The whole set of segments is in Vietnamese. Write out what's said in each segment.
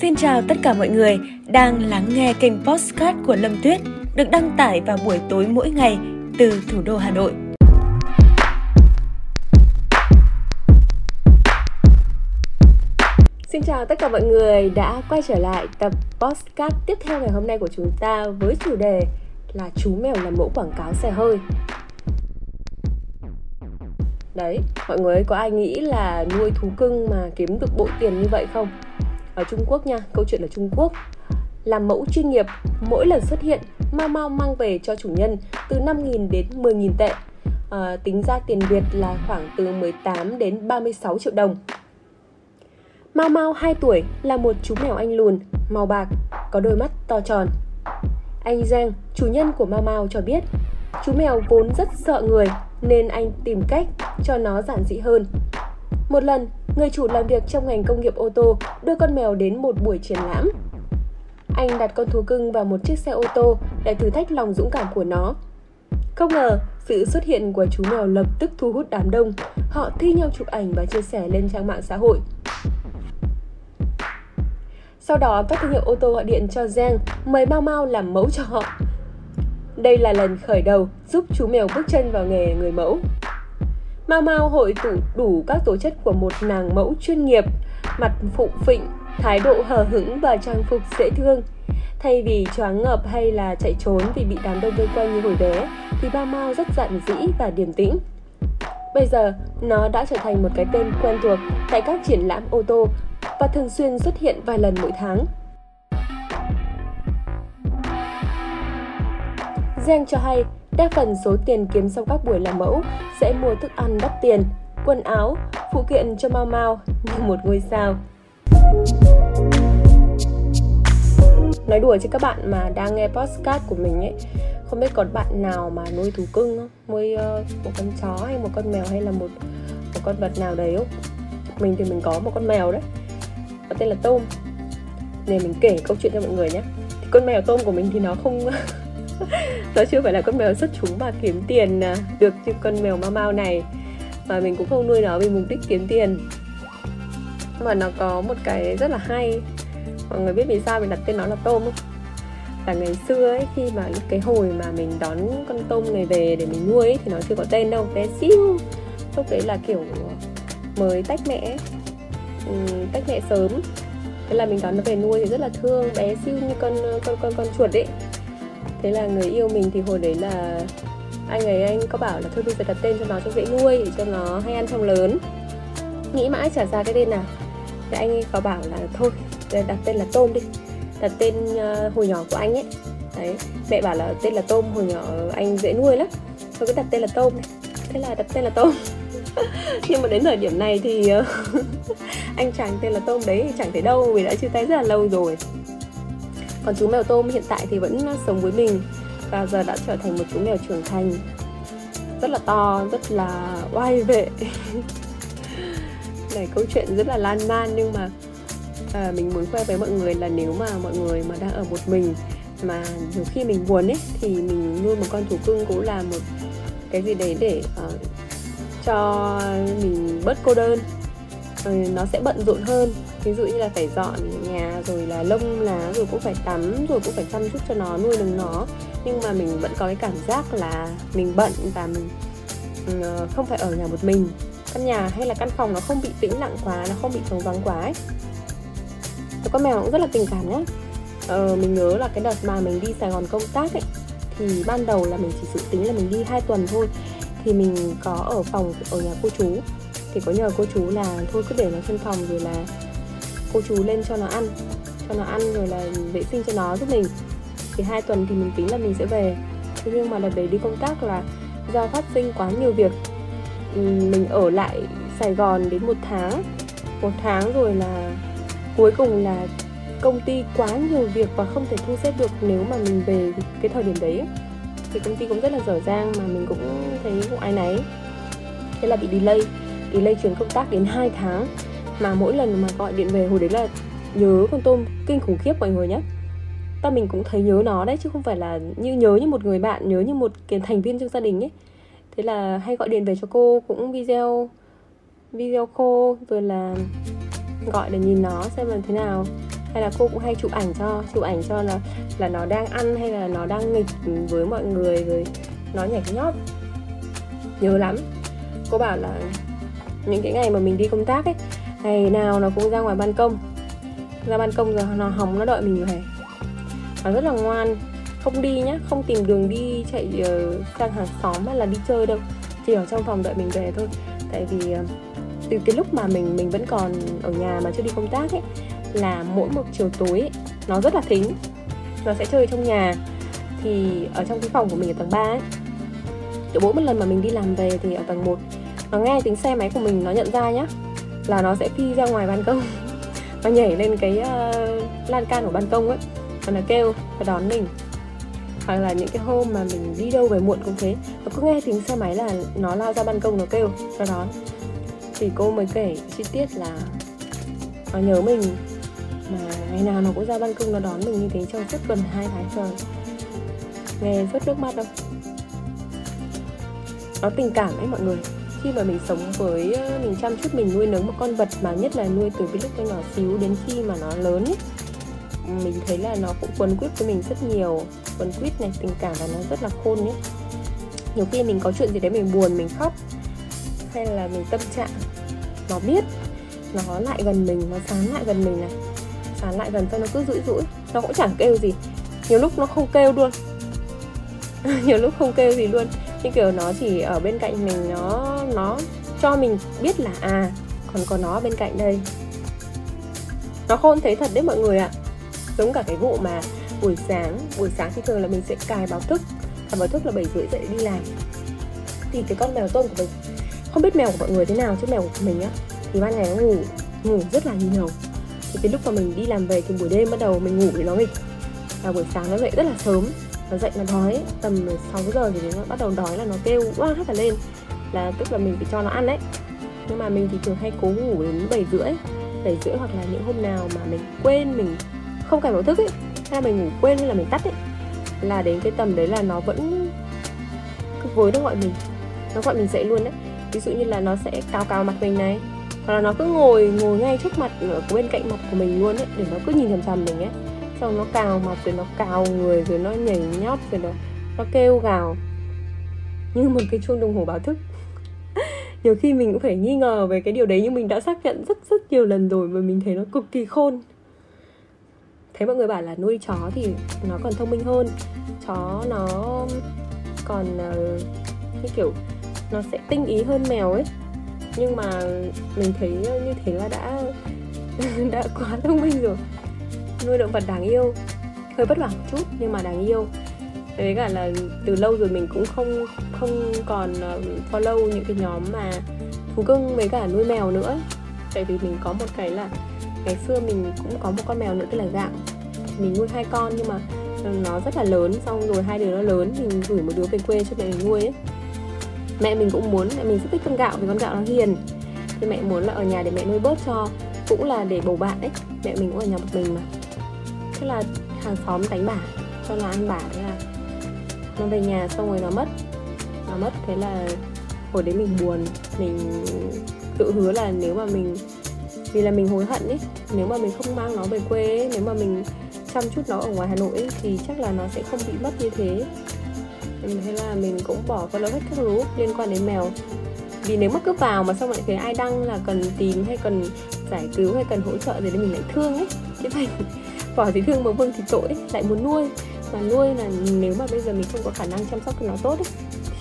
Xin chào tất cả mọi người đang lắng nghe kênh Postcard của Lâm Tuyết được đăng tải vào buổi tối mỗi ngày từ thủ đô Hà Nội. Xin chào tất cả mọi người đã quay trở lại tập Postcard tiếp theo ngày hôm nay của chúng ta với chủ đề là chú mèo làm mẫu quảng cáo xe hơi. Đấy, mọi người có ai nghĩ là nuôi thú cưng mà kiếm được bộ tiền như vậy không? Ở Trung Quốc nha, câu chuyện ở Trung Quốc làm mẫu chuyên nghiệp mỗi lần xuất hiện Mao Mao mang về cho chủ nhân từ 5.000 đến 10.000 tệ à, tính ra tiền Việt là khoảng từ 18 đến 36 triệu đồng Mao Mao 2 tuổi là một chú mèo anh lùn, màu bạc, có đôi mắt to tròn. Anh Giang, chủ nhân của Mao Mao cho biết, chú mèo vốn rất sợ người nên anh tìm cách cho nó giản dị hơn. Một lần, người chủ làm việc trong ngành công nghiệp ô tô đưa con mèo đến một buổi triển lãm. Anh đặt con thú cưng vào một chiếc xe ô tô để thử thách lòng dũng cảm của nó. Không ngờ, sự xuất hiện của chú mèo lập tức thu hút đám đông. Họ thi nhau chụp ảnh và chia sẻ lên trang mạng xã hội. Sau đó, các thương hiệu ô tô gọi điện cho Giang mời Mau Mau làm mẫu cho họ. Đây là lần khởi đầu giúp chú mèo bước chân vào nghề người mẫu. Mau Mau hội tụ đủ các tố chất của một nàng mẫu chuyên nghiệp, mặt phụ phịnh, thái độ hờ hững và trang phục dễ thương. Thay vì choáng ngợp hay là chạy trốn vì bị đám đông vây quanh như hồi bé, thì Ba Mau rất giản dĩ và điềm tĩnh. Bây giờ, nó đã trở thành một cái tên quen thuộc tại các triển lãm ô tô và thường xuyên xuất hiện vài lần mỗi tháng. Giang cho hay, đa phần số tiền kiếm sau các buổi làm mẫu sẽ mua thức ăn đắt tiền, quần áo, phụ kiện cho Mau Mau như một ngôi sao. Nói đùa chứ các bạn mà đang nghe podcast của mình ấy Không biết có bạn nào mà nuôi thú cưng không? Nuôi uh, một con chó hay một con mèo hay là một, một con vật nào đấy không? Mình thì mình có một con mèo đấy Nó tên là Tôm Để mình kể câu chuyện cho mọi người nhé thì Con mèo Tôm của mình thì nó không nó chưa phải là con mèo xuất chúng mà kiếm tiền à, được như con mèo mau mau này. Mà mình cũng không nuôi nó vì mục đích kiếm tiền. Mà nó có một cái rất là hay. Mọi người biết vì sao mình đặt tên nó là tôm không? Là ngày xưa ấy khi mà cái hồi mà mình đón con tôm này về để mình nuôi ấy, thì nó chưa có tên đâu bé xíu. Lúc đấy là kiểu mới tách mẹ ừ, tách mẹ sớm. Thế là mình đón nó về nuôi thì rất là thương bé xíu như con con con con chuột ấy thế là người yêu mình thì hồi đấy là anh ấy anh có bảo là thôi bây giờ đặt tên cho nó cho dễ nuôi để cho nó hay ăn trong lớn. Nghĩ mãi chả ra cái tên nào. Thì anh ấy có bảo là thôi đặt tên là tôm đi đặt tên uh, hồi nhỏ của anh ấy. Đấy mẹ bảo là tên là tôm hồi nhỏ anh dễ nuôi lắm thôi cứ đặt tên là tôm thế là đặt tên là tôm nhưng mà đến thời điểm này thì ờ, anh chàng tên là tôm đấy chẳng thấy đâu vì đã chia tay rất là lâu rồi còn chú mèo tôm hiện tại thì vẫn sống với mình và giờ đã trở thành một chú mèo trưởng thành. Rất là to rất là oai vệ. Này câu chuyện rất là lan man nhưng mà à, mình muốn khoe với mọi người là nếu mà mọi người mà đang ở một mình mà nhiều khi mình buồn ấy thì mình nuôi một con thú cưng cũng là một cái gì đấy để uh, cho mình bớt cô đơn. Uh, nó sẽ bận rộn hơn ví dụ như là phải dọn nhà rồi là lông lá rồi cũng phải tắm rồi cũng phải chăm chút cho nó nuôi nấng nó. Nhưng mà mình vẫn có cái cảm giác là mình bận và mình ừ, không phải ở nhà một mình. Căn nhà hay là căn phòng nó không bị tĩnh lặng quá nó không bị trống vắng quá ấy. Và con mèo cũng rất là tình cảm nhá. Ờ, mình nhớ là cái đợt mà mình đi Sài Gòn công tác ấy thì ban đầu là mình chỉ dự tính là mình đi hai tuần thôi. Thì mình có ở phòng ở nhà cô chú. Thì có nhờ cô chú là thôi cứ để nó trên phòng rồi là cô chú lên cho nó ăn, cho nó ăn rồi là vệ sinh cho nó, giúp mình. Thì hai tuần thì mình tính là mình sẽ về. Thế nhưng mà đợt đấy đi công tác là do phát sinh quá nhiều việc. Ừ, mình ở lại Sài Gòn đến một tháng. Một tháng rồi là cuối cùng là công ty quá nhiều việc và không thể thu xếp được nếu mà mình về cái thời điểm đấy thì công ty cũng rất là dở dang mà mình cũng thấy cũng ai nấy. Thế là bị delay. Delay chuyển công tác đến 2 tháng mà mỗi lần mà gọi điện về hồi đấy là nhớ con tôm kinh khủng khiếp mọi người nhé ta mình cũng thấy nhớ nó đấy, chứ không phải là như nhớ như một người bạn, nhớ như một cái thành viên trong gia đình ấy. Thế là hay gọi điện về cho cô, cũng video video cô rồi là gọi để nhìn nó xem là thế nào. Hay là cô cũng hay chụp ảnh cho, chụp ảnh cho là là nó đang ăn hay là nó đang nghịch với mọi người, rồi nó nhảy nhót. Nhớ lắm. Cô bảo là những cái ngày mà mình đi công tác ấy ngày nào nó cũng ra ngoài ban công. Ra ban công rồi nó hóng nó đợi mình về nó rất là ngoan. Không đi nhá không tìm đường đi chạy ờ, sang hàng xóm hay là đi chơi đâu. Chỉ ở trong phòng đợi mình về thôi. Tại vì ờ, từ cái lúc mà mình mình vẫn còn ở nhà mà chưa đi công tác ấy là mỗi một chiều tối ấy, nó rất là thính. Nó sẽ chơi trong nhà. Thì ở trong cái phòng của mình ở tầng 3 ấy kiểu mỗi một lần mà mình đi làm về thì ở tầng 1 nó nghe tiếng xe máy của mình nó nhận ra nhá là nó sẽ phi ra ngoài ban công và nhảy lên cái uh, lan can của ban công ấy. Và nó kêu và đón mình. Hoặc là những cái hôm mà mình đi đâu về muộn cũng thế. Nó cứ nghe tiếng xe máy là nó lao ra ban công nó kêu nó đón. Thì cô mới kể chi tiết là nó nhớ mình mà ngày nào nó cũng ra ban công nó đón mình như thế trong suốt gần hai tháng trời. Nghe rất nước mắt đâu nó tình cảm ấy mọi người khi mà mình sống với ờ, mình chăm chút, mình nuôi nấng một con vật mà nhất là nuôi từ cái lúc nó nhỏ xíu đến khi mà nó lớn ấy ừ, mình thấy là nó cũng quấn quýt với mình rất nhiều, quấn quýt này, tình cảm và nó rất là khôn nhé nhiều khi mình có chuyện gì đấy mình buồn, mình khóc, hay là mình tâm trạng nó biết, nó lại gần mình, nó sán lại gần mình này sán lại gần xong nó cứ rũi rũi, nó cũng chẳng kêu gì, nhiều lúc nó không kêu luôn. Nhiều lúc không kêu gì luôn. Nhưng kiểu nó chỉ ở bên cạnh mình, nó nó, cho mình biết là à còn có nó bên cạnh đây. Nó khôn thấy thật đấy mọi người ạ. À. giống cả cái vụ mà buổi sáng buổi sáng thì thường là mình sẽ cài báo thức, cài báo thức là bảy rưỡi dậy đi làm. Thì cái con mèo tôm của mình, không biết mèo của mọi người thế nào chứ mèo của mình á, thì ban ngày nó ngủ ngủ rất là nhiều. Thì cái lúc mà mình đi làm về thì buổi đêm bắt đầu mình ngủ thì nó nghịch và buổi sáng nó dậy rất là sớm, nó dậy nó đói, tầm 6 giờ thì nó bắt đầu đói là nó kêu quá hết cả lên là tức là mình phải cho nó ăn đấy. Nhưng mà mình thì thường hay cố ngủ đến 7 rưỡi 7 rưỡi hoặc là những hôm nào mà mình quên, mình không cài báo thức ấy, hay là mình ngủ quên hay là mình tắt ấy, là đến cái tầm đấy là nó vẫn cứ với nó gọi mình, nó gọi mình dậy luôn đấy. Ví dụ như là nó sẽ cào cào mặt mình này, hoặc là nó cứ ngồi ngồi ngay trước mặt ở bên cạnh mặt của mình luôn ấy, để nó cứ nhìn chằm chằm mình ấy. Xong nó cào mặt, rồi nó cào người, rồi nó nhảy nhót, rồi nó nó kêu gào. Như một cái chuông đồng hồ báo thức nhiều khi mình cũng phải nghi ngờ về cái điều đấy nhưng mình đã xác nhận rất rất nhiều lần rồi và mình thấy nó cực kỳ khôn. Thấy mọi người bảo là nuôi chó thì nó còn thông minh hơn. Chó nó còn uh, như kiểu nó sẽ tinh ý hơn mèo ấy. Nhưng mà mình thấy như thế là đã đã quá thông minh rồi. Nuôi động vật đáng yêu. Hơi vất vả một chút nhưng mà đáng yêu với cả là từ lâu rồi mình cũng không không còn ờ, follow những cái nhóm mà thú cưng với cả nuôi mèo nữa. Tại vì mình có một cái là ngày xưa mình cũng có một con mèo nữa tên là gạo. Mình nuôi hai con nhưng mà ờ, nó rất là lớn, xong rồi hai đứa nó lớn, mình gửi một đứa về quê cho mẹ mình nuôi ấy. Mẹ mình cũng muốn, mẹ mình rất thích con gạo vì con gạo nó hiền. Thì mẹ muốn là ở nhà để mẹ nuôi bớt cho, cũng là để bầu bạn ấy. Mẹ mình cũng ở nhà một mình mà. Thế là hàng xóm đánh bả, cho nó ăn bả thế là nó về nhà xong rồi nó mất. Nó mất thế là hồi đấy mình buồn. Mình tự hứa là nếu mà mình vì là mình hối hận ấy nếu mà mình không mang nó về quê ấy, nếu mà mình chăm chút nó ở ngoài hà nội ấy, thì chắc là nó sẽ không bị mất như thế. Thế là mình cũng bỏ follow hết các group liên quan đến mèo. Vì nếu mà cứ vào mà xong lại thấy ai đăng là cần tìm hay cần giải cứu hay cần hỗ trợ gì thì mình lại thương ấy. Chứ phải bỏ thì thương mà vương thì tội ấy, lại muốn nuôi và nuôi là nếu mà bây giờ mình không có khả năng chăm sóc cho nó tốt ấy,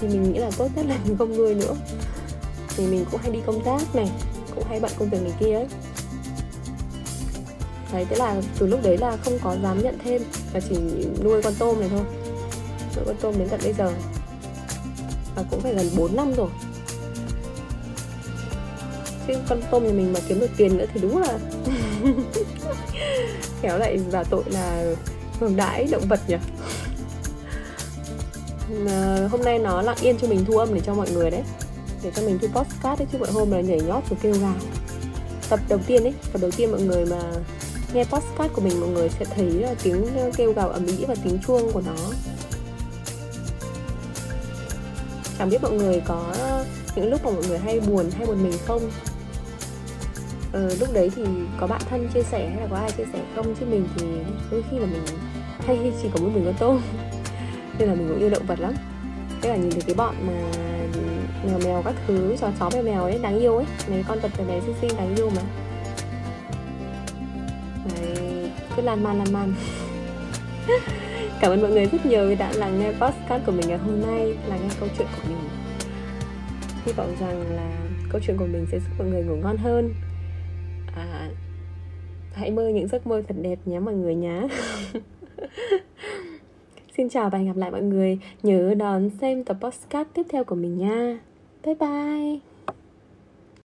thì mình nghĩ là tốt nhất là mình không nuôi nữa. Thì mình cũng hay đi công tác này cũng hay bận công việc này kia ấy. Đấy thế là từ lúc đấy là không có dám nhận thêm và chỉ nuôi con tôm này thôi. Nuôi con tôm đến tận bây giờ. Và cũng phải gần 4 năm rồi. Chứ con tôm thì mình mà kiếm được tiền nữa thì đúng là kéo lại vào tội là Vâng, hưởng đãi động vật nhỉ? À, hôm nay nó lặng yên cho mình thu âm để cho mọi người đấy. Để cho mình thu podcast đấy chứ mọi hôm là nhảy nhót rồi kêu gào. Tập đầu tiên ấy tập đầu tiên mọi người mà nghe podcast của mình mọi người sẽ thấy là tiếng kêu gào ầm ĩ và tiếng chuông của nó. Chẳng biết mọi người có những lúc mà mọi người hay buồn hay một mình không? Ờ, lúc đấy thì có bạn thân chia sẻ hay là có ai chia sẻ không? Chứ mình thì đôi khi là mình hay chỉ có một mình con tôm. Nên là mình cũng yêu động vật lắm. Tức là nhìn thấy cái bọn mà mèo mèo các thứ chó chó mèo mèo ấy đáng yêu ấy. Mấy con vật bé xinh xinh đáng yêu mà. Đấy, cứ lan man lan man. Cảm ơn mọi người rất nhiều vì đã lắng nghe podcast của mình ngày hôm nay là nghe câu chuyện của mình. Hy vọng rằng là câu chuyện của mình sẽ giúp mọi người ngủ ngon hơn à, hãy mơ những giấc mơ thật đẹp nhé mọi người nhé Xin chào và hẹn gặp lại mọi người. Nhớ đón xem tập podcast tiếp theo của mình nha. Bye bye.